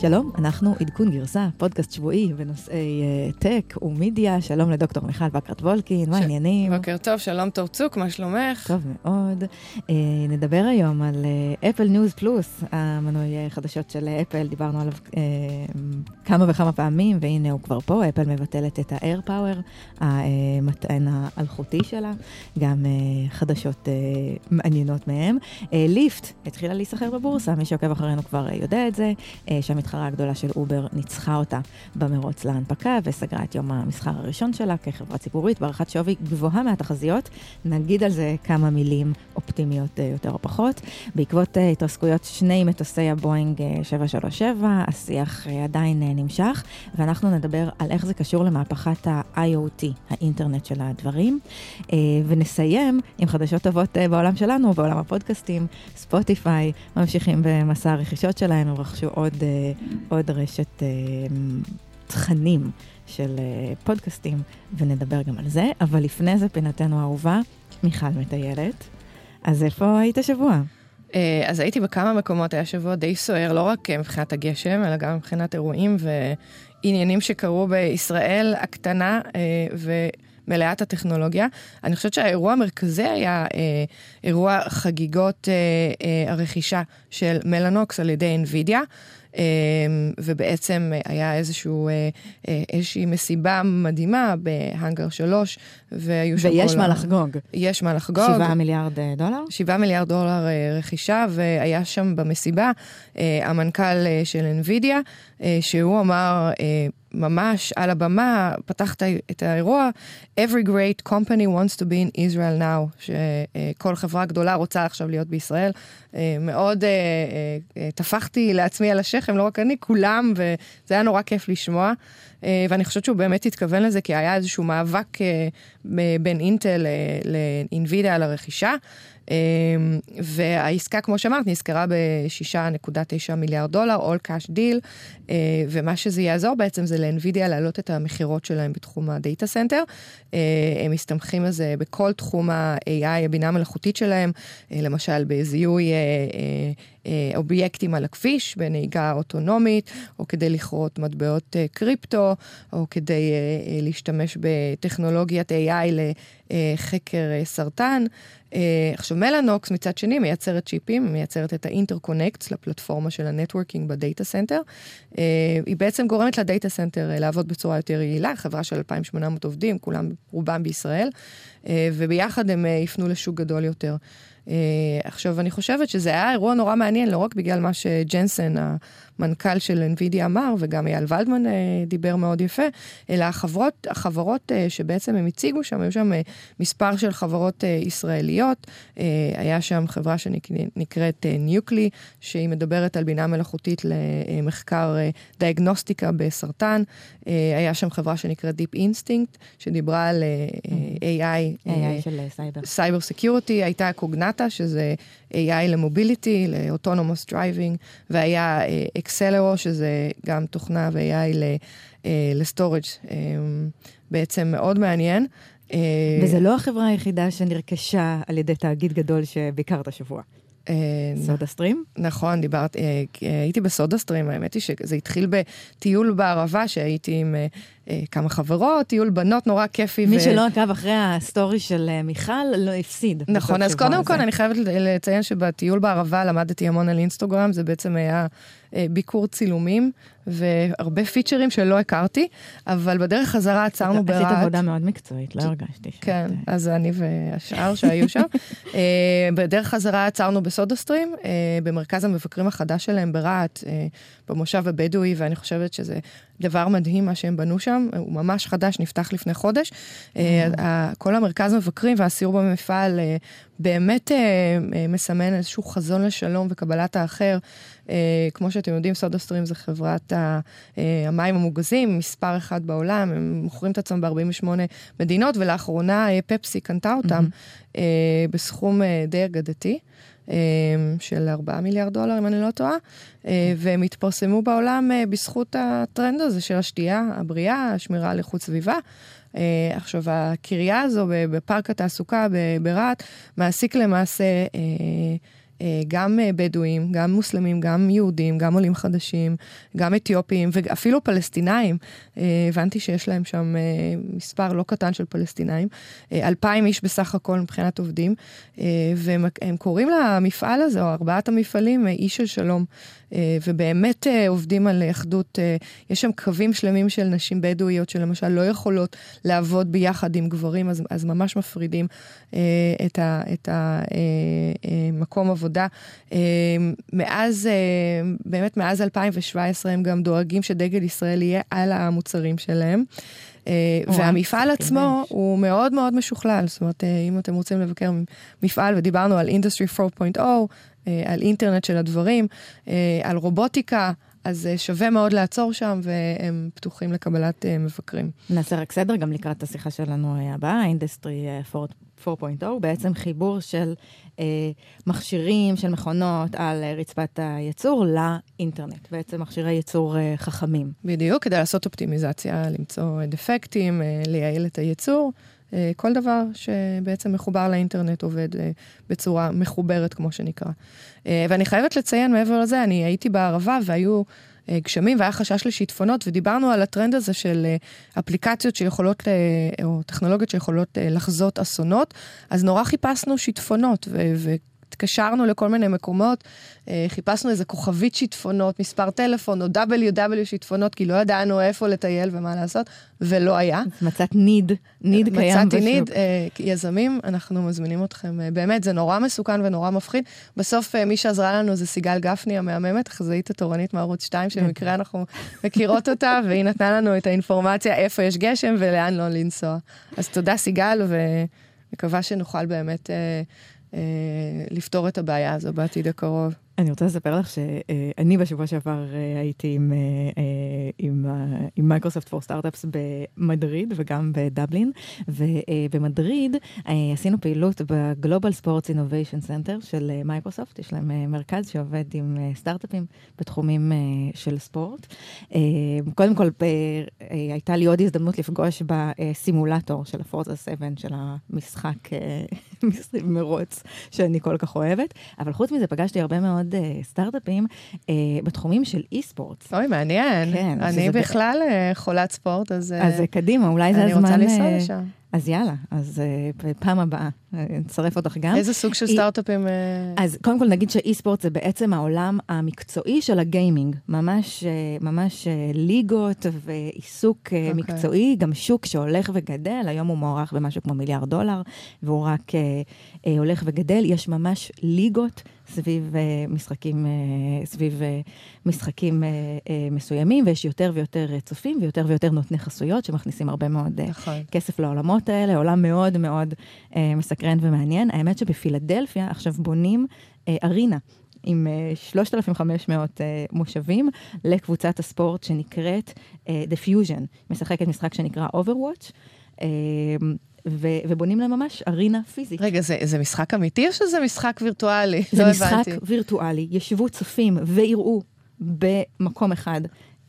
שלום, אנחנו עדכון גרסה, פודקאסט שבועי בנושאי אה, tech ומידיה. שלום לדוקטור מיכל בקרת וולקין, מה העניינים? בוקר טוב, שלום דור צוק, מה שלומך? טוב מאוד. אה, נדבר היום על אפל ניוז פלוס, המנוי חדשות של אפל, דיברנו עליו אה, כמה וכמה פעמים, והנה הוא כבר פה, אפל מבטלת את ה-air power, המטען האלחוטי שלה, גם אה, חדשות אה, מעניינות מהם. ליפט התחילה להיסחר בבורסה, מי שעוקב אחרינו כבר יודע את זה, שם המתחרה הגדולה של אובר ניצחה אותה במרוץ להנפקה וסגרה את יום המסחר הראשון שלה כחברה ציבורית בהערכת שווי גבוהה מהתחזיות. נגיד על זה כמה מילים אופטימיות אה, יותר או פחות. בעקבות אה, התרסקויות שני מטוסי הבואינג 737, אה, השיח עדיין נמשך, ואנחנו נדבר על איך זה קשור למהפכת ה-IoT, האינטרנט של הדברים. ונסיים עם חדשות טובות בעולם שלנו, בעולם הפודקאסטים, ספוטיפיי, ממשיכים במסע הרכישות שלהם, הם רכשו עוד עוד רשת אה, תכנים של אה, פודקאסטים, ונדבר גם על זה. אבל לפני זה, פינתנו האהובה, מיכל מטיילת. אז איפה היית שבוע? אה, אז הייתי בכמה מקומות, היה שבוע די סוער, לא רק מבחינת הגשם, אלא גם מבחינת אירועים ועניינים שקרו בישראל הקטנה ומלאת הטכנולוגיה. אני חושבת שהאירוע המרכזי היה אירוע חגיגות הרכישה של מלאנוקס על ידי NVIDIA. אמ, ובעצם היה איזשהו, אה, אה, איזושהי מסיבה מדהימה בהאנגר 3, והיו שם ויש מה לחגוג. יש מה לחגוג. 7 מיליארד אה, דולר? 7 מיליארד דולר רכישה, והיה שם במסיבה המנכ"ל של NVIDIA, שהוא אמר, ממש על הבמה, פתחת את האירוע, Every great company wants to be in Israel now, שכל חברה גדולה רוצה עכשיו להיות בישראל. מאוד טפחתי לעצמי על השכם, לא רק אני, כולם, וזה היה נורא כיף לשמוע. ואני חושבת שהוא באמת התכוון לזה, כי היה איזשהו מאבק בין אינטל לאינווידיה על הרכישה. אמ, והעסקה, כמו שאמרת, נזכרה ב-6.9 מיליארד דולר, All Cash Deal, אה, ומה שזה יעזור בעצם זה לאנווידיה להעלות את המכירות שלהם בתחום ה data center. אה, הם מסתמכים על זה בכל תחום ה-AI, הבינה המלאכותית שלהם, אה, למשל בזיהוי אובייקטים על הכביש, בנהיגה אוטונומית, או כדי לכרות מטבעות קריפטו, או כדי להשתמש בטכנולוגיית AI לחקר סרטן. אה, עכשיו, מלאנוקס מצד שני מייצרת צ'יפים, מייצרת את ה interconnects לפלטפורמה של ה networking ב data center. אה, היא בעצם גורמת ל data center אה, לעבוד בצורה יותר יעילה, חברה של 2,800 עובדים, כולם, רובם בישראל, וביחד הם יפנו לשוק גדול יותר. עכשיו, אני חושבת שזה היה אירוע נורא מעניין, לא רק בגלל מה שג'נסן, המנכ"ל של NVIDIA אמר, וגם אייל ולדמן אה, דיבר מאוד יפה, אלא החברות, החברות אה, שבעצם הם הציגו שם, היו שם אה, מספר של חברות ישראליות, היה שם חברה שנקראת ניוקלי, שהיא מדברת על בינה מלאכותית למחקר דיאגנוסטיקה בסרטן, היה שם חברה שנקראת Deep Instinct, שדיברה על AI, AI של סייבר. Cyber security, הייתה קוגנטה, שזה AI ל mobility, ל autonomous driving, והיה אקסלרו, שזה גם תוכנה ו-AI ל storage, אה, בעצם מאוד מעניין. אה, וזה לא החברה היחידה שנרכשה על ידי תאגיד גדול שביקרת השבוע. אה, סודה סטרים? נכון, דיברת, הייתי בסודה סטרים, האמת היא שזה התחיל בטיול בערבה שהייתי עם אה, כמה חברות, טיול בנות נורא כיפי. מי ו... שלא עקב אחרי הסטורי של אה, מיכל, לא הפסיד. נכון, אז קודם כל אני חייבת לציין שבטיול בערבה למדתי המון על אינסטגרם, זה בעצם היה אה, ביקור צילומים והרבה פיצ'רים שלא הכרתי, אבל בדרך חזרה עצרנו ברהט. עשית עבודה מאוד מקצועית, לא הרגשתי. כן, אז אני והשאר שהיו שם. בדרך חזרה עצרנו בסודה סטרים, במרכז המבקרים החדש שלהם ברהט, במושב הבדואי, ואני חושבת שזה דבר מדהים מה שהם בנו שם, הוא ממש חדש, נפתח לפני חודש. Mm. כל המרכז מבקרים והסיור במפעל אה, באמת אה, מסמן איזשהו חזון לשלום וקבלת האחר. כמו שאתם יודעים, סודה סטרים זה חברת המים המוגזים, מספר אחד בעולם, הם מוכרים את עצמם ב-48 מדינות, ולאחרונה פפסי קנתה אותם mm-hmm. בסכום די אגדתי. אמ, של 4 מיליארד דולר, אם אני לא טועה, אה, והם התפרסמו בעולם אה, בזכות הטרנד הזה של השתייה הבריאה, השמירה על איכות סביבה. אה, עכשיו, הקריה הזו בפארק התעסוקה ברהט מעסיק למעשה גם בדואים, גם מוסלמים, גם יהודים, גם עולים חדשים, גם אתיופים ואפילו פלסטינאים. הבנתי שיש להם שם מספר לא קטן של פלסטינאים. אלפיים איש בסך הכל מבחינת עובדים, והם קוראים למפעל הזה, או ארבעת המפעלים, איש של שלום. ובאמת עובדים על אחדות. יש שם קווים שלמים של נשים בדואיות שלמשל לא יכולות לעבוד ביחד עם גברים, אז, אז ממש מפרידים את המקום עבודה. מאז, באמת מאז 2017 הם גם דואגים שדגל ישראל יהיה על המוצרים שלהם. והמפעל עצמו הוא מאוד מאוד משוכלל, זאת אומרת, אם אתם רוצים לבקר מפעל, ודיברנו על Industry 4.0, על אינטרנט של הדברים, על רובוטיקה, אז שווה מאוד לעצור שם, והם פתוחים לקבלת מבקרים. נעשה רק סדר גם לקראת השיחה שלנו הבאה, Industry 4.0, בעצם חיבור של אה, מכשירים, של מכונות על רצפת הייצור לאינטרנט, בעצם מכשירי ייצור אה, חכמים. בדיוק, כדי לעשות אופטימיזציה, למצוא דפקטים, אה, לייעל את הייצור. כל דבר שבעצם מחובר לאינטרנט עובד בצורה מחוברת, כמו שנקרא. ואני חייבת לציין, מעבר לזה, אני הייתי בערבה והיו גשמים והיה חשש לשיטפונות, ודיברנו על הטרנד הזה של אפליקציות שיכולות, או טכנולוגיות שיכולות לחזות אסונות, אז נורא חיפשנו שיטפונות, ו... התקשרנו לכל מיני מקומות, אה, חיפשנו איזה כוכבית שיטפונות, מספר טלפון או WW שיטפונות, כי לא ידענו איפה לטייל ומה לעשות, ולא היה. מצאת ניד, ניד קיים בשוק. מצאתי ניד, אה, יזמים, אנחנו מזמינים אתכם, אה, באמת, זה נורא מסוכן ונורא מפחיד. בסוף מי שעזרה לנו זה סיגל גפני המהממת, אחזאית התורנית מערוץ 2, שבמקרה אנחנו מכירות אותה, והיא נתנה לנו את האינפורמציה איפה יש גשם ולאן לא לנסוע. אז תודה סיגל, ומקווה שנוכל באמת... אה, לפתור את הבעיה הזו בעתיד הקרוב. אני רוצה לספר לך שאני בשבוע שעבר אה, הייתי עם, אה, עם, עם Microsoft for Startups במדריד וגם בדבלין, ובמדריד עשינו פעילות ב Global Sports Innovation Center של מייקרוסופט, יש להם מרכז שעובד עם סטארט-אפים בתחומים של ספורט. קודם כל, הייתה לי עוד הזדמנות לפגוש בסימולטור של הפורטה 7 של המשחק מרוץ שאני כל כך אוהבת, אבל חוץ מזה פגשתי הרבה מאוד uh, סטארט-אפים uh, בתחומים של אי-ספורט. אוי, מעניין. כן. אני בכלל uh, חולת ספורט, אז... אז uh, קדימה, אולי זה הזמן... אני רוצה לנסוע לשם. אז יאללה, אז uh, פעם הבאה, נצרף אותך גם. איזה סוג של סטארט-אפים? אז קודם כל נגיד שאי-ספורט זה בעצם העולם המקצועי של הגיימינג. ממש, ממש ליגות ועיסוק okay. אוקיי. מקצועי, גם שוק שהולך וגדל, היום הוא מוערך במשהו כמו מיליארד דולר, והוא רק uh, הולך וגדל. יש ממש ליגות סביב uh, משחקים, uh, סביב uh, משחקים uh, uh, מסוימים, ויש יותר ויותר uh, צופים ויותר ויותר נותני חסויות שמכניסים הרבה מאוד uh, נכון. כסף לעולמות האלה, עולם מאוד מאוד uh, מסקרן ומעניין. האמת שבפילדלפיה עכשיו בונים uh, ארינה. עם uh, 3,500 uh, מושבים לקבוצת הספורט שנקראת uh, The Fusion, משחקת משחק שנקרא Overwatch. ו- ובונים להם ממש ארינה פיזית. רגע, זה, זה משחק אמיתי או שזה משחק וירטואלי? זה לא משחק הבנתי. וירטואלי. ישבו צופים ויראו במקום אחד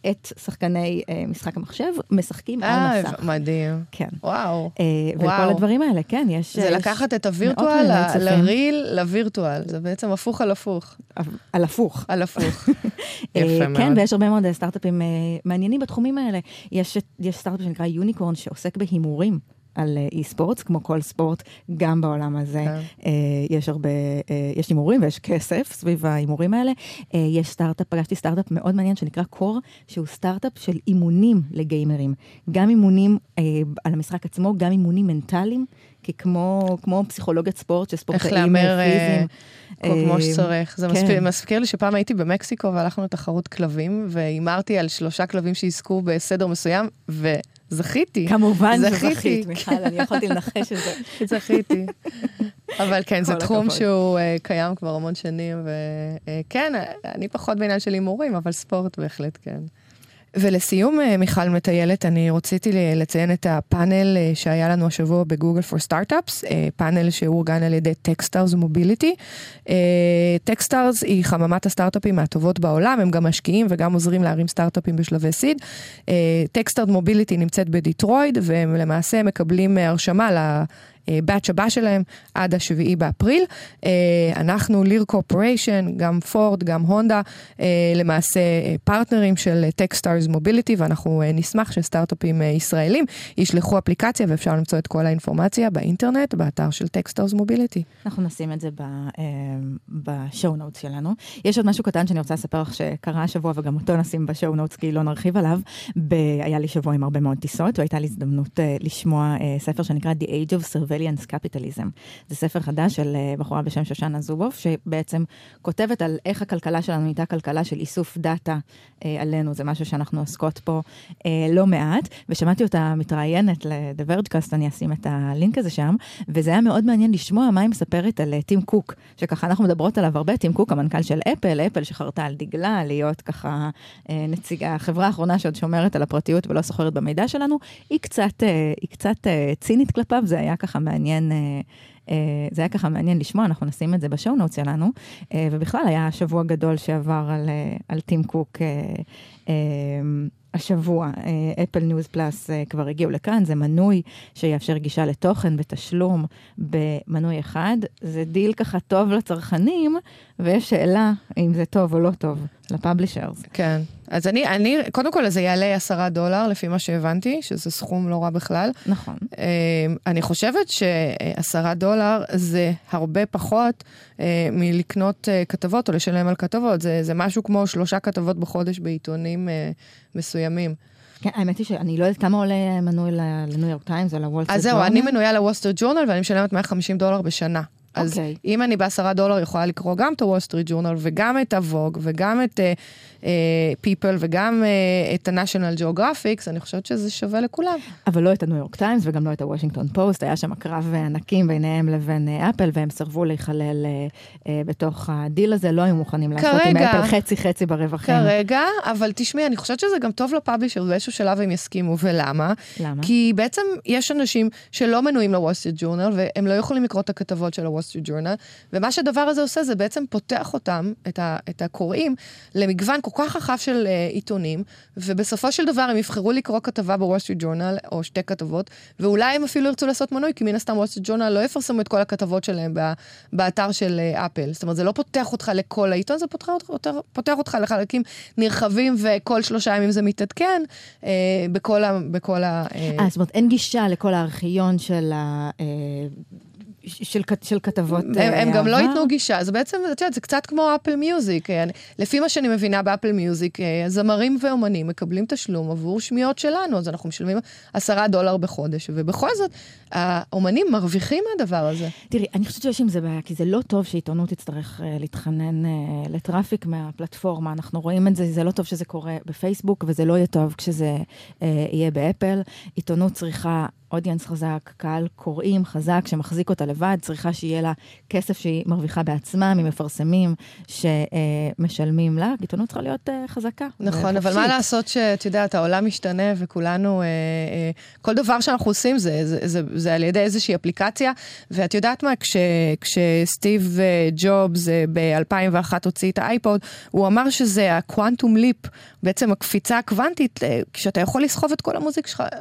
את שחקני uh, משחק המחשב, משחקים 아, על מסך. מדהים. כן. וואו. Uh, וכל וואו. הדברים האלה, כן, יש... זה יש לקחת את הווירטואל ל- לריל לווירטואל, זה בעצם הפוך על הפוך. על הפוך. על הפוך. יפה מאוד. כן, ויש הרבה מאוד סטארט-אפים uh, מעניינים בתחומים האלה. יש, יש סטארט-אפ שנקרא יוניקורן שעוסק בהימורים. על אי ספורט, כמו כל ספורט, גם בעולם הזה כן. אה, יש הרבה, אה, יש הימורים ויש כסף סביב ההימורים האלה. אה, יש סטארט-אפ, פגשתי סטארט-אפ מאוד מעניין שנקרא קור, שהוא סטארט-אפ של אימונים לגיימרים. גם אימונים אה, על המשחק עצמו, גם אימונים מנטליים, כי כמו, כמו פסיכולוגיית ספורט של ספורטאים אה, פיזיים. כמו אה, שצריך. זה כן. מזכיר לי שפעם הייתי במקסיקו והלכנו לתחרות כלבים, והימרתי על שלושה כלבים שיזכו בסדר מסוים, ו... זכיתי. כמובן זכית, מיכל, אני יכולתי לנחש את זה. זכיתי. אבל כן, זה תחום שהוא uh, קיים כבר המון שנים, וכן, uh, אני פחות בעניין של הימורים, אבל ספורט בהחלט כן. ולסיום, אה, מיכל מטיילת, אני רציתי לציין את הפאנל אה, שהיה לנו השבוע ב Google for Startups, פאנל שאורגן על ידי Techstars Mobility. Techstars היא חממת הסטארט-אפים מהטובות בעולם, הם גם משקיעים וגם עוזרים להרים סטארט-אפים בשלבי seed. Techstars Mobility נמצאת בדיטרויט, והם למעשה מקבלים הרשמה ה batch הבא שלהם עד השביעי באפריל. אנחנו Lear Corporation, גם פורד, גם הונדה, למעשה פרטנרים של Techstars Mobility, ואנחנו נשמח שסטארט-אפים ישראלים ישלחו אפליקציה ואפשר למצוא את כל האינפורמציה באינטרנט, באתר של Techstars Mobility. אנחנו נשים את זה ב show notes שלנו. יש עוד משהו קטן שאני רוצה לספר לך שקרה השבוע, וגם אותו נשים ב show notes, כי לא נרחיב עליו. ב... היה לי שבוע עם הרבה מאוד טיסות, והייתה לי הזדמנות לשמוע ספר שנקרא The Age of Surveillance Capitalism. זה ספר חדש של uh, בחורה בשם שושנה זובוב, שבעצם כותבת על איך הכלכלה שלנו נהייתה כלכלה של איסוף דאטה uh, עלינו, זה משהו שאנחנו עוסקות פה uh, לא מעט, ושמעתי אותה מתראיינת ל-The Vergecast, אני אשים את הלינק הזה שם, וזה היה מאוד מעניין לשמוע מה היא מספרת על טים uh, קוק, שככה אנחנו מדברות עליו הרבה, טים קוק, המנכ"ל של אפל, אפל שחרתה על דגלה להיות ככה uh, נציגה, החברה האחרונה שעוד שומרת על הפרטיות ולא סוחרת במידע שלנו, היא קצת, אה, היא קצת אה, צינית כלפיו, זה היה ככה מעניין. אה, זה היה ככה מעניין לשמוע, אנחנו נשים את זה ב show note שלנו. ובכלל היה שבוע גדול שעבר על, על טים קוק השבוע. Apple News Plus כבר הגיעו לכאן, זה מנוי שיאפשר גישה לתוכן בתשלום במנוי אחד. זה דיל ככה טוב לצרכנים, ויש שאלה אם זה טוב או לא טוב ל publishers. כן. אז אני, אני, קודם כל זה יעלה עשרה דולר לפי מה שהבנתי, שזה סכום לא רע בכלל. נכון. אמ, אני חושבת שעשרה דולר זה הרבה פחות אה, מלקנות אה, כתבות או לשלם על כתבות, זה, זה משהו כמו שלושה כתבות בחודש בעיתונים אה, מסוימים. כן, האמת היא שאני לא יודעת כמה עולה מנוי לניו יורק טיימס או לוול סטריט ג'ורנל. אז זהו, אני מנויה לוול סטריט ג'ורנל ואני משלמת 150 דולר בשנה. אז okay. אוקיי. אם אני בעשרה דולר יכולה לקרוא גם את הוול סטריט ג'ורנל וגם את הווג וגם את פיפל uh, uh, וגם uh, את ה-National Geographics, אני חושבת שזה שווה לכולם. אבל לא את הניו יורק טיימס וגם לא את הוושינגטון פוסט, היה שם קרב ענקים ביניהם לבין אפל, והם סירבו להיכלל uh, uh, בתוך הדיל הזה, לא היו מוכנים לעשות כרגע, עם אפל חצי חצי ברווחים. כרגע, אבל תשמעי, אני חושבת שזה גם טוב ל publisher, באיזשהו שלב הם יסכימו, ולמה? למה? כי בעצם יש אנשים שלא מנויים לוול סטריט ג'ורנל, והם לא יכולים לקרוא את הכתבות של הוול סטריט ג'ורנל, ומה שהדבר הזה עושה זה בעצם פותח אותם, את, ה, את הקוראים, למגוון כל כך רחב של uh, עיתונים, ובסופו של דבר הם יבחרו לקרוא כתבה בוול סטריט ג'ורנל, או שתי כתבות, ואולי הם אפילו ירצו לעשות מנוי, כי מן הסתם וול סטריט ג'ורנל לא יפרסמו את כל הכתבות שלהם בא, באתר של אה, אפל. זאת אומרת, זה לא פותח אותך לכל העיתון, זה פותח, אותך, פותח אותך לחלקים נרחבים, וכל שלושה ימים זה מתעדכן uh, בכל ה... בכל ה אה, זאת אומרת, אין גישה לכל הארכיון של ה... של, של כתבות הם, הם גם לא ייתנו גישה, זה בעצם, את יודעת, זה קצת כמו אפל מיוזיק. לפי מה שאני מבינה באפל מיוזיק, אה, זמרים ואומנים מקבלים תשלום עבור שמיעות שלנו, אז אנחנו משלמים עשרה דולר בחודש, ובכל זאת, האומנים מרוויחים מהדבר הזה. תראי, אני חושבת שיש עם זה בעיה, כי זה לא טוב שעיתונות תצטרך להתחנן ל traffic מהפלטפורמה. אנחנו רואים את זה, זה לא טוב שזה קורה בפייסבוק, וזה לא יהיה טוב כשזה יהיה באפל. עיתונות צריכה אודיאנס חזק, קהל קוראים חזק שמחזיק אותה לבד, צריכה שיהיה לה כסף שהיא מרוויחה בעצמה ממפרסמים שמשלמים לה, עיתונות צריכה להיות uh, חזקה. נכון, אבל מה לעשות שאת יודעת, העולם משתנה וכולנו, uh, uh, כל דבר שאנחנו עושים זה, זה, זה, זה על ידי איזושהי אפליקציה, ואת יודעת מה, כש, כשסטיב ג'ובס ב-2001 הוציא את האייפוד, הוא אמר שזה הקוואנטום ליפ, בעצם הקפיצה הקוונטית, כשאתה יכול לסחוב את כל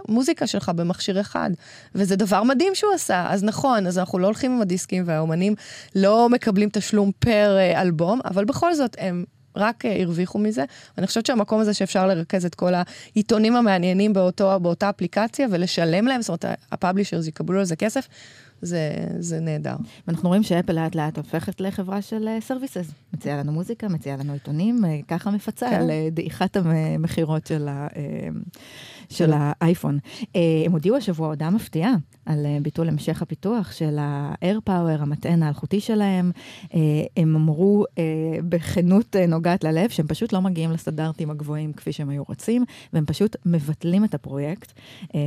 המוזיקה שלך במכשיר אחד. אחד. וזה דבר מדהים שהוא עשה. אז נכון, אז אנחנו לא הולכים עם הדיסקים והאומנים לא מקבלים תשלום per אה, אלבום, אבל בכל זאת הם רק uh, הרוויחו מזה. אני חושבת שהמקום הזה שאפשר לרכז את כל העיתונים המעניינים באותו, באותה אפליקציה ולשלם להם, זאת אומרת, ה publishers יקבלו על זה כסף, זה, זה נהדר. ואנחנו רואים שאפל לאט לאט הופכת לחברה של services. Uh, מציעה לנו מוזיקה, מציעה לנו עיתונים, ככה מפצה כן. על דעיכת המכירות של ה... של האייפון. אה, הם הודיעו השבוע הודעה מפתיעה על אה, ביטול המשך הפיתוח של ה-AirPower, המטען האלחוטי שלהם. אה, הם אמרו בכנות נוגעת ללב שהם פשוט לא מגיעים לסטנדרטים הגבוהים כפי שהם היו רוצים, והם פשוט מבטלים את הפרויקט,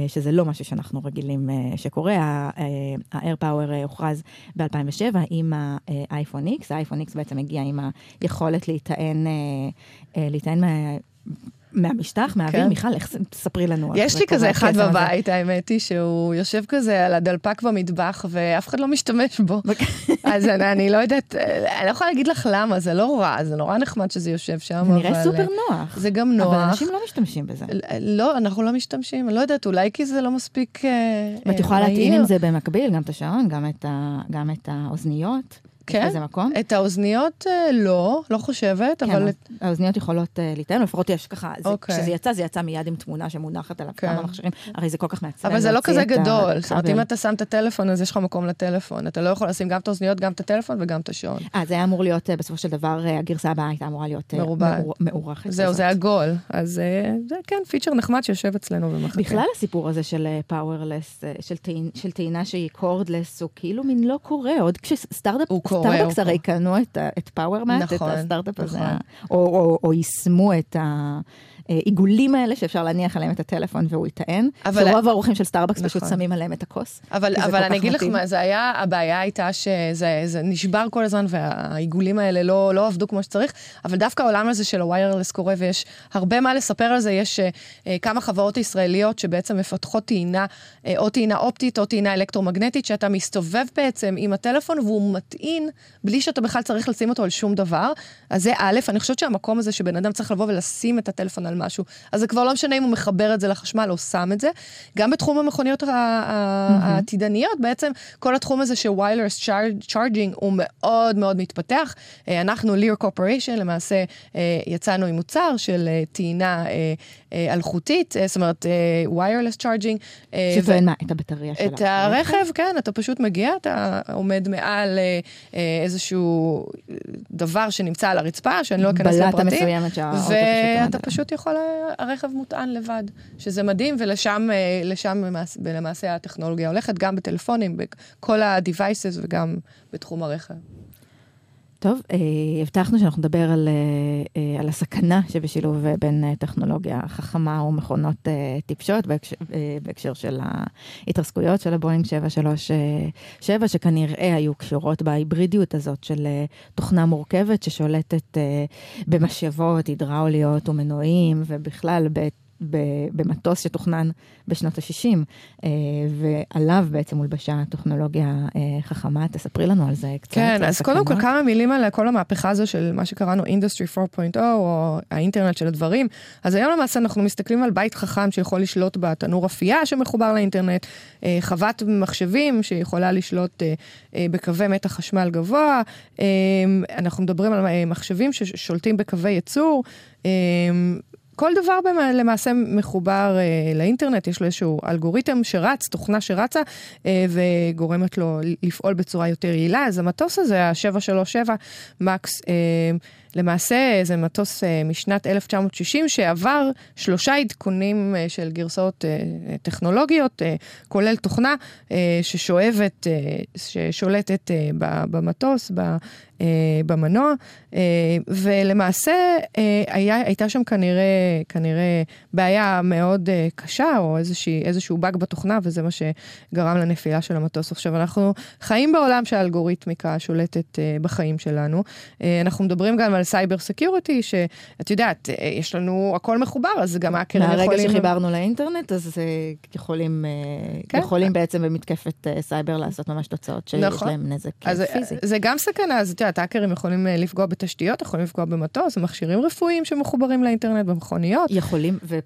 שזה לא משהו שאנחנו רגילים שקורה. ה-AirPower הוכרז ב-2007 עם האייפון X, האייפון X בעצם הגיע עם היכולת להיטען, להיטען מהמשטח, מהאוויר, כן. מיכל, איך זה, תספרי לנו. יש לי כזה אחד. בבית, האמת היא, שהוא יושב כזה על הדלפק במטבח, ואף אחד לא משתמש בו. אז אני, אני לא יודעת, אני לא יכולה להגיד לך למה, זה לא רע, זה נורא נחמד שזה יושב שם, זה נראה אבל, סופר נוח. זה גם אבל נוח. אנשים לא משתמשים בזה. לא, אנחנו לא משתמשים, אני לא יודעת, אולי כי זה לא מספיק אה, ואת יכולה אה, להטעין. עם זה במקביל, גם את השעון, גם את ה- גם את האוזניות. כן? לזה מקום? את האוזניות אה, לא, לא חושבת, כן, אבל... אז האוזניות יכולות אה, להיטען, לפחות יש ככה, זה- אוקיי. כשזה יצא, זה יצא מיד עם תמונה שמונחת עליו כן. כמה מכשירים, הרי זה כל כך מעצבן. אבל זה לא כזה גדול, זאת אומרת. אם אתה שם את הטלפון, אז יש לך מקום לטלפון. אתה לא יכול לשים גם את האוזניות, גם את הטלפון וגם את השעון. אה, זה היה אמור להיות, אה, בסופו של דבר, אה, הגרסה הבאה הייתה אמורה להיות. מאור- מאורכת. זהו. זה עגול. אז אה, זה כן פיצ'ר נחמד שיושב אצלנו ומחכה. בכלל הסיפור הזה של powerless, של טעינה שהיא cordless, הוא כאילו מין לא קורה, עוד כשסטארט-אפ, הוא הרי קנו את, ה- את פאוורמט, נכון, את הסטארט-אפ הזה, נכון. או, יישמו את העיגולים האלה שאפשר להניח עליהם את הטלפון והוא יטען, אבל- שרוב האורחים של סטארבקס פשוט נכון. שמים עליהם את הכוס. אבל, אבל אני אגיד לך. מה, זה היה, הבעיה הייתה שזה זה נשבר כל הזמן והעיגולים האלה לא, לא עבדו כמו שצריך, אבל דווקא העולם הזה של ה wireless קורה ויש הרבה מה לספר על זה. יש אה, כמה חברות ישראליות שבעצם מפתחות טעינה, אה, או טעינה אופטית או טעינה אלקטרומגנטית, שאתה מסתובב בעצם עם הטלפון והוא מטעין בלי שאתה בכלל צריך לשים אותו על שום דבר. אז זה א', אני חושבת שהמקום הזה שבן אדם צריך לבוא ולשים את הטלפון על משהו, אז זה כבר לא משנה אם הוא מחבר את זה לחשמל או שם את זה. גם בתחום המכוניות העתידניות, בעצם כל התחום הזה של wireless char- charging הוא מאוד מאוד מתפתח. אה, אנחנו, ליר קורפוריישן, למעשה אה, יצאנו עם מוצר של אה, טעינה אלחוטית, זאת אומרת, wireless charging. שטוען מה? את הבטריה שלה. את הרכב, כן, אתה פשוט מגיע, אתה עומד מעל איזשהו דבר שנמצא על הרצפה, שאני לא אכנס בלטה לפרטים. מסוימת שהאוטו פשוט ואתה פשוט יכול, אה, הרכב מוטען לבד, שזה מדהים, ולשם אה, לשם למעשה, למעשה הטכנולוגיה הולכת, גם בטלפונים, בכל ה-devices וגם בתחום הרכב. טוב, אה, הבטחנו שאנחנו נדבר על, אה, אה, על הסכנה שבשילוב בין טכנולוגיה חכמה ומכונות טיפשות בהקשר, בהקשר של ההתרסקויות של הבואינג 737, שכנראה היו קשורות בהיברידיות הזאת של תוכנה מורכבת ששולטת במשאבות הידראוליות ומנועים, ובכלל במטוס שתוכנן בשנות ה-60, אה, ועליו בעצם הולבשה טכנולוגיה אה, חכמה. תספרי לנו על זה קצת. כן, אז קודם כל. כמה מילים על כל המהפכה הזו של מה שקראנו Industry 4.0, או האינטרנט של הדברים. אז היום למעשה אנחנו מסתכלים על בית חכם שיכול לשלוט בתנור אפייה שמחובר לאינטרנט, אה, חוות מחשבים שיכולה לשלוט בקווי מתח חשמל גבוה, אנחנו מדברים על מחשבים ששולטים בקווי ייצור. כל דבר למעשה מחובר אה, לאינטרנט, יש לו איזשהו אלגוריתם שרץ, תוכנה שרצה, אה, וגורמת לו לפעול בצורה יותר יעילה. אז המטוס הזה, ה-737 מקס, אה, למעשה זה מטוס אה, משנת 1960 שעבר שלושה עדכונים אה, של גרסאות אה, טכנולוגיות, כולל תוכנה ששואבת, ששולטת במטוס, במנוע, ולמעשה היה, הייתה שם כנראה, כנראה בעיה מאוד קשה, או איזושהי, איזשהו באג בתוכנה, וזה מה שגרם לנפילה של המטוס. עכשיו, אנחנו חיים בעולם שהאלגוריתמיקה שולטת בחיים שלנו. אנחנו מדברים גם על cyber security, שאת יודעת, אה, יש לנו הכל מחובר, אז גם האקרים יכולים... מהרגע שחיברנו לאינטרנט, אז אה, יכולים, אה, כן. יכולים בעצם במתקפת סייבר לעשות ממש תוצאות שיש נכון. להם נזק אז פיזי. זה גם סכנה, אז את יודעת, האקרים יכולים לפגוע בתשתיות, יכולים לפגוע במטוס, במכשירים רפואיים שמחוברים לאינטרנט, במכוניות. יכולים, וזה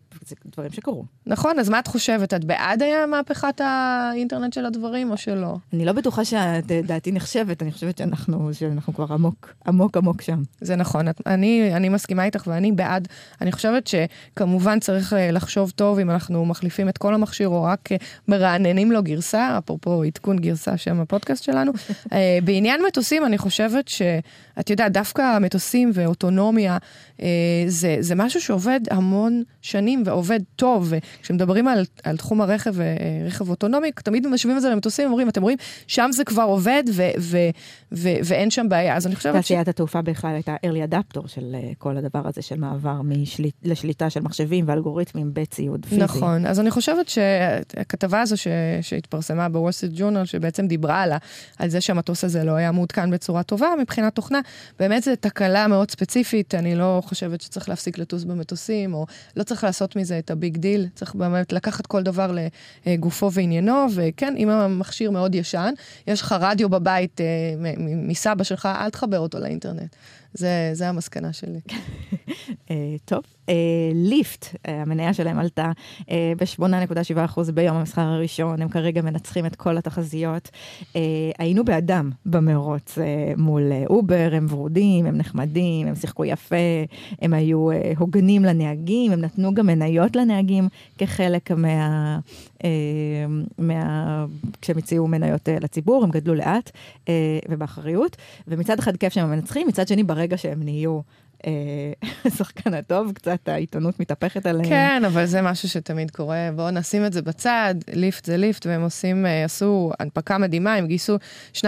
דברים שקרו. נכון, אז מה את חושבת? את בעד היה מהפכת האינטרנט של הדברים או שלא? אני לא בטוחה שדעתי נחשבת, אני חושבת שאנחנו, שאנחנו כבר עמוק, עמוק עמוק שם. זה נכון, את- אני, אני מסכימה איתך ואני בעד. אני חושבת שכמובן צריך אה, לחשוב טוב אם אנחנו מחליפים את כל המכשיר או רק אה, מרעננים לו גרסה, אפרופו עדכון גרסה, שם הפודקאסט שלנו. אה, בעניין מטוסים, אני חושבת שאת יודעת, דווקא מטוסים ואוטונומיה, זה, זה משהו שעובד המון שנים ועובד טוב. וכשמדברים על, על תחום הרכב, רכב אוטונומי, תמיד משווים את זה למטוסים, אומרים, אתם רואים, שם זה כבר עובד ו, ו, ו, ואין שם בעיה. אז אני חושבת ש... תעשיית התעופה בכלל הייתה early adapter של uh, כל הדבר הזה של מעבר משליט, לשליטה של מחשבים ואלגוריתמים בציוד פיזי. נכון, אז אני חושבת שהכתבה הזו ש, שהתפרסמה בוול ג'ורנל, שבעצם דיברה על, על זה שהמטוס הזה לא היה מעודכן בצורה טובה מבחינת תוכנה, באמת זו תקלה מאוד ספציפית, אני לא חושבת שצריך להפסיק לטוס במטוסים, או לא צריך לעשות מזה את הביג דיל, צריך באמת לקחת כל דבר לגופו ועניינו, וכן, אם המכשיר מאוד ישן, יש לך רדיו בבית אה, מסבא שלך, אל תחבר אותו לאינטרנט. זה, זה המסקנה שלי. אה, טוב, ליפט, אה, המניה שלהם עלתה ב-8.7% ביום המסחר הראשון, הם כרגע מנצחים את כל התחזיות. היינו באדם במרוץ מול אובר, הם ורודים, הם נחמדים, הם שיחקו יפה, הם היו הוגנים לנהגים, הם נתנו גם מניות לנהגים כחלק מה... מה... כשהם הציעו מניות לציבור, הם גדלו לאט ובאחריות, ומצד אחד כיף שהם מנצחים, מצד שני ברגע שהם נהיו השחקן הטוב, קצת העיתונות מתהפכת עליהם. כן, אבל זה משהו שתמיד קורה. בואו נשים את זה בצד, ליפט זה ליפט, והם עושים, אה, עשו הנפקה מדהימה, הם גייסו 2.3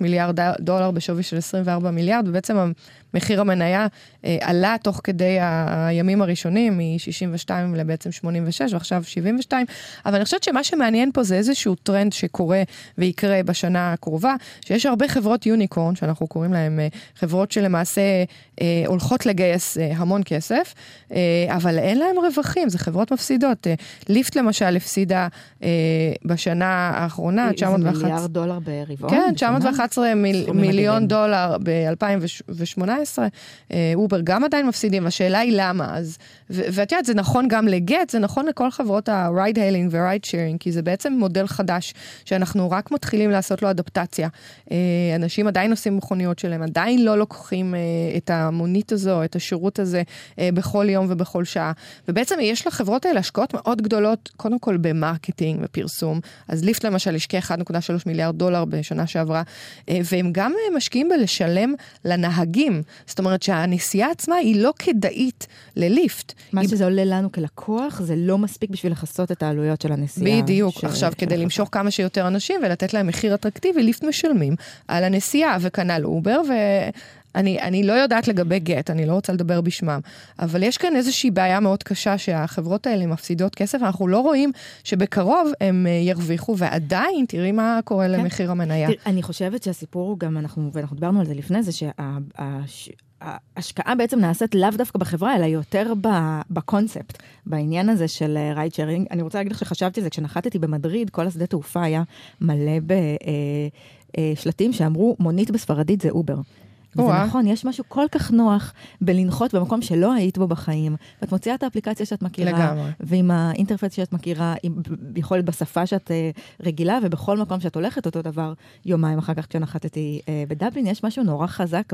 מיליארד דולר בשווי של 24 מיליארד, ובעצם מחיר המניה אה, עלה תוך כדי הימים הראשונים, מ-62 לבעצם 86, ועכשיו 72. אבל אני חושבת שמה שמעניין פה זה איזשהו טרנד שקורה ויקרה בשנה הקרובה, שיש הרבה חברות unicorn, שאנחנו קוראים להן אה, חברות שלמעשה אה, הולכות לגייס אה, המון כסף, אה, אבל אין להן רווחים, זה חברות מפסידות. אה, ליפט למשל הפסידה אה, בשנה האחרונה, 911... זה מיליארד דולר ברבעון? כן, 911 מיל, מיליון דולר ב-2018. אה, אובר גם עדיין מפסידים, השאלה היא למה. אז, ואת יודעת, זה נכון גם לגט, זה נכון לכל חברות ה-ride hailing ו-ride sharing, כי זה בעצם מודל חדש, שאנחנו רק מתחילים לעשות לו אדפטציה. אה, אנשים עדיין עושים מכוניות שלהם, עדיין לא לוקחים אה, את המונית הזו, את השירות הזה, בכל יום ובכל שעה. ובעצם יש לחברות האלה השקעות מאוד גדולות, קודם כל ב-marketing ופרסום. אז ליפט למשל השקיע 1.3 מיליארד דולר בשנה שעברה, והם גם משקיעים בלשלם לנהגים. זאת אומרת שהנסיעה עצמה היא לא כדאית לליפט. מה היא... שזה עולה לנו כלקוח, זה לא מספיק בשביל לכסות את העלויות של הנסיעה. בדיוק. ש... עכשיו, כדי למשוך כמה שיותר אנשים ולתת להם מחיר אטרקטיבי, ליפט משלמים על הנסיעה, וכנ"ל אובר, ו... אני, אני לא יודעת לגבי גט, אני לא רוצה לדבר בשמם, אבל יש כאן איזושהי בעיה מאוד קשה שהחברות האלה מפסידות כסף, אנחנו לא רואים שבקרוב הם אה, ירוויחו, ועדיין תראי מה קורה כן. למחיר המניה. תראה, אני חושבת שהסיפור הוא גם, אנחנו, ואנחנו דיברנו על זה לפני זה, שה... ההשקעה בעצם נעשית לאו דווקא בחברה, אלא יותר בקונספט, בעניין הזה של רייד uh, שיירינג. אני רוצה להגיד לך שחשבתי על זה, כשנחתתי במדריד, כל השדה תעופה היה מלא בשלטים אה, אה, שאמרו, מונית בספרדית זה אובר. וזה נכון, יש משהו כל כך נוח בלנחות במקום שלא היית בו בחיים. ואת מוציאה את האפליקציה שאת מכירה, לגמרי. ועם ה-interface שאת מכירה, יכול להיות בשפה שאת אה, רגילה, ובכל מקום שאת הולכת, אותו דבר יומיים אחר כך כשנחתתי uh, בדבלין, יש משהו נורא חזק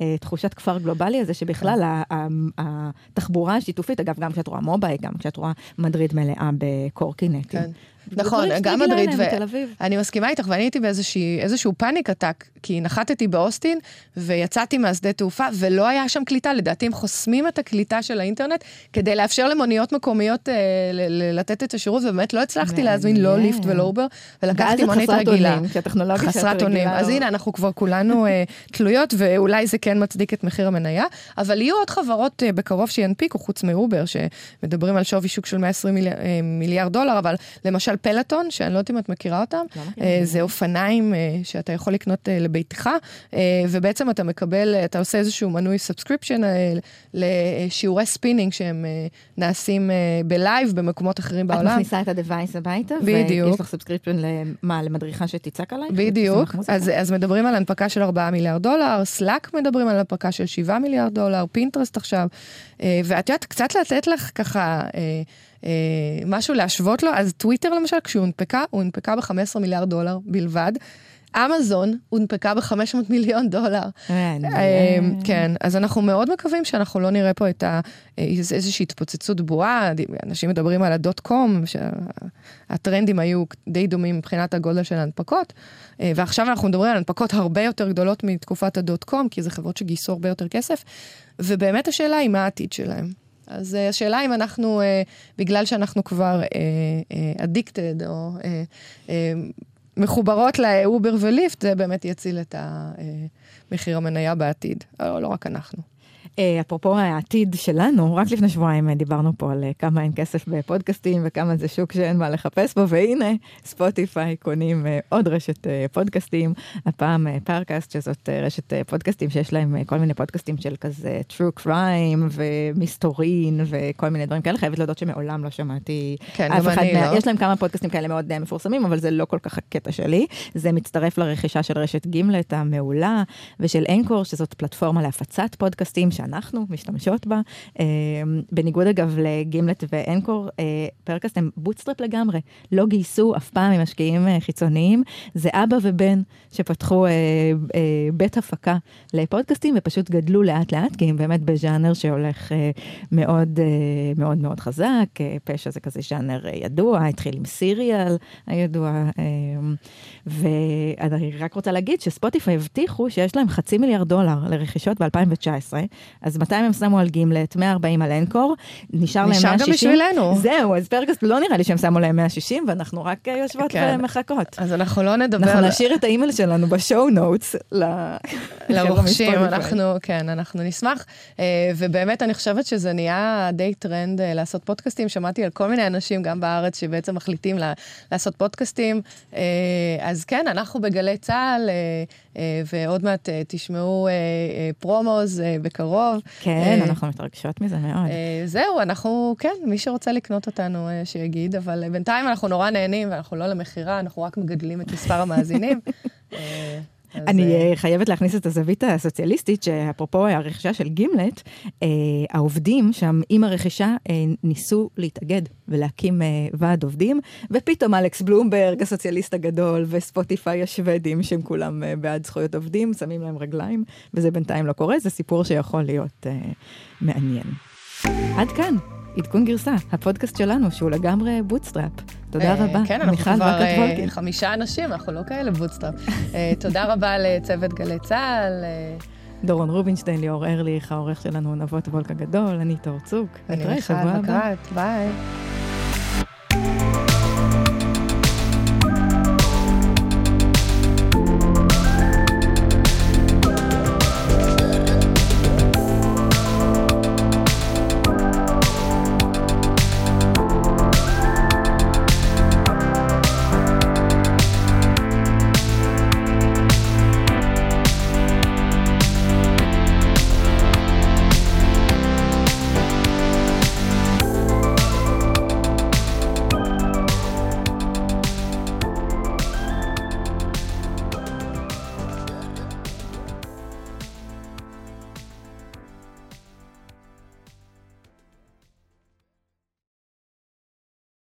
בתחושת כפר גלובלי הזה, שבכלל כן. התחבורה השיתופית, אגב, גם כשאת רואה מובייל, גם כשאת רואה מדריד מלאה בקורקינטים. כן. נכון, גם מדריד, ואני מסכימה איתך, ואני הייתי באיזשהו פאניק עתק, כי נחתתי באוסטין, ויצאתי מהשדה תעופה, ולא היה שם קליטה, לדעתי הם חוסמים את הקליטה של האינטרנט, כדי לאפשר למוניות מקומיות אה, לתת את השירות, ובאמת לא הצלחתי להזמין לא ליפט ולא אובר, ולקחתי מונית רגילה. חסרת אונים, אז הנה, אנחנו כבר כולנו אה, תלויות, ואולי זה כן מצדיק את מחיר המניה, אבל יהיו עוד חברות אה, בקרוב שינפיקו, חוץ מאובר, שמדברים על שווי שוק של 120 מיליארד דולר, אבל למשל פלטון, שאני לא יודעת אם את מכירה אותם, לא אה, זה אופניים אה, שאתה יכול לקנות אה, לביתך, ובעצם אתה מקבל, אתה עושה איזשהו מנוי subscription לשיעורי ספינינג שהם נעשים בלייב במקומות אחרים בעולם. את מכניסה את ה-device הביתה, בדיוק. ויש לך subscription למה, למדריכה שתצעק עלייך? בדיוק, אז, אז מדברים על הנפקה של 4 מיליארד דולר, סלאק מדברים על הנפקה של 7 מיליארד דולר, פינטרסט עכשיו, ואת יודעת, קצת לתת לך ככה... אה, משהו להשוות לו, אז טוויטר למשל, כשהוא הונפקה, הוא הונפקה ב-15 מיליארד דולר בלבד. אמזון הונפקה ב-500 מיליון דולר. אה, כן, אז אנחנו מאוד מקווים שאנחנו לא נראה פה את ה... איזושהי התפוצצות בועה, אנשים מדברים על הדוט קום, שהטרנדים היו די דומים מבחינת הגודל של ההנפקות, אה, ועכשיו אנחנו מדברים על הנפקות הרבה יותר גדולות מתקופת הדוט קום, כי זה חברות שגייסו הרבה יותר כסף, ובאמת השאלה היא מה העתיד שלהם. אז uh, השאלה אם אנחנו, uh, בגלל שאנחנו כבר אדיקטד, uh, או מחוברות לאובר וליפט, זה באמת יציל את מחיר המניה בעתיד. לא, לא רק אנחנו. אה, אפרופו העתיד שלנו, רק לפני שבועיים אה, דיברנו פה על אה, כמה אין כסף בפודקאסטים וכמה זה שוק שאין מה לחפש בו, והנה, ספוטיפיי קונים עוד רשת פודקאסטים, הפעם פארקאסט, שזאת רשת פודקאסטים שיש להם כל מיני פודקאסטים של כזה true crime ומסתורין וכל מיני דברים כאלה. חייבת להודות שמעולם לא שמעתי כן, אף אחד מה... לא. יש להם כמה פודקאסטים כאלה מאוד מפורסמים, אבל זה לא כל כך הקטע שלי. זה מצטרף לרכישה של רשת גימלט המעולה ושל אנקור, שזאת פלטפורמה להפצת פודקאסטים. שאנחנו משתמשות בה. אה, בניגוד אגב לגימלט ואנקור, אה, פארקאסט הם bootstrap לגמרי, לא גייסו אף פעם ממשקיעים אה, חיצוניים. זה אבא ובן שפתחו בית הפקה לפודקאסטים ופשוט גדלו לאט לאט, כי הם באמת בז'אנר שהולך מאוד מאוד מאוד חזק. פשע זה כזה ז'אנר ידוע, התחיל עם סיריאל הידוע. ואני רק רוצה להגיד שספוטיפיי הבטיחו שיש להם חצי מיליארד דולר לרכישות ב-2019, אז 200 הם שמו על גימלט, 140 על אנקור, נשאר להם 160. נשאר גם בשבילנו. זהו, אז פארקאסט לא נראה לי שהם שמו להם 160, ואנחנו רק אה, יושבות כן. ומחכות. אז אנחנו לא נדבר... אנחנו נשאיר את האימייל שלנו ב-show notes לרוכשים, אנחנו, כן, אנחנו נשמח. אה, ובאמת, אני חושבת שזה נהיה די טרנד אה, לעשות פודקאסטים. שמעתי על כל מיני אנשים, גם בארץ, שבעצם מחליטים לעשות פודקאסטים. אז כן, אנחנו בגלי צה"ל, ועוד מעט תשמעו פרומוז בקרוב. כן, אנחנו מתרגשות מזה מאוד. זהו, אנחנו, כן, מי שרוצה לקנות אותנו, שיגיד, אבל בינתיים אנחנו נורא נהנים, ואנחנו לא למכירה, אנחנו רק מגדלים את מספר המאזינים. אני אה, חייבת להכניס את הזווית הסוציאליסטית, שאפרופו הרכישה של גימלט, אה, העובדים שם עם הרכישה אה, ניסו להתאגד ולהקים ועד עובדים, ופתאום אלכס בלומברג, הסוציאליסט הגדול, וספוטיפיי השוודים, שהם כולם בעד זכויות עובדים, שמים להם רגליים, וזה בינתיים לא קורה, זה סיפור שיכול להיות מעניין. עד כאן. עדכון גרסה, הפודקאסט שלנו, שהוא לגמרי bootstrap. תודה אה, רבה, כן, אנחנו כבר אה, חמישה אנשים, אנחנו לא כאלה bootstrap. אה, תודה רבה לצוות גלי צה"ל. דורון רובינשטיין, ליאור ארליך, העורך שלנו נבות וולק הגדול, אני תור צוק. אני מיכל בקרת, ביי.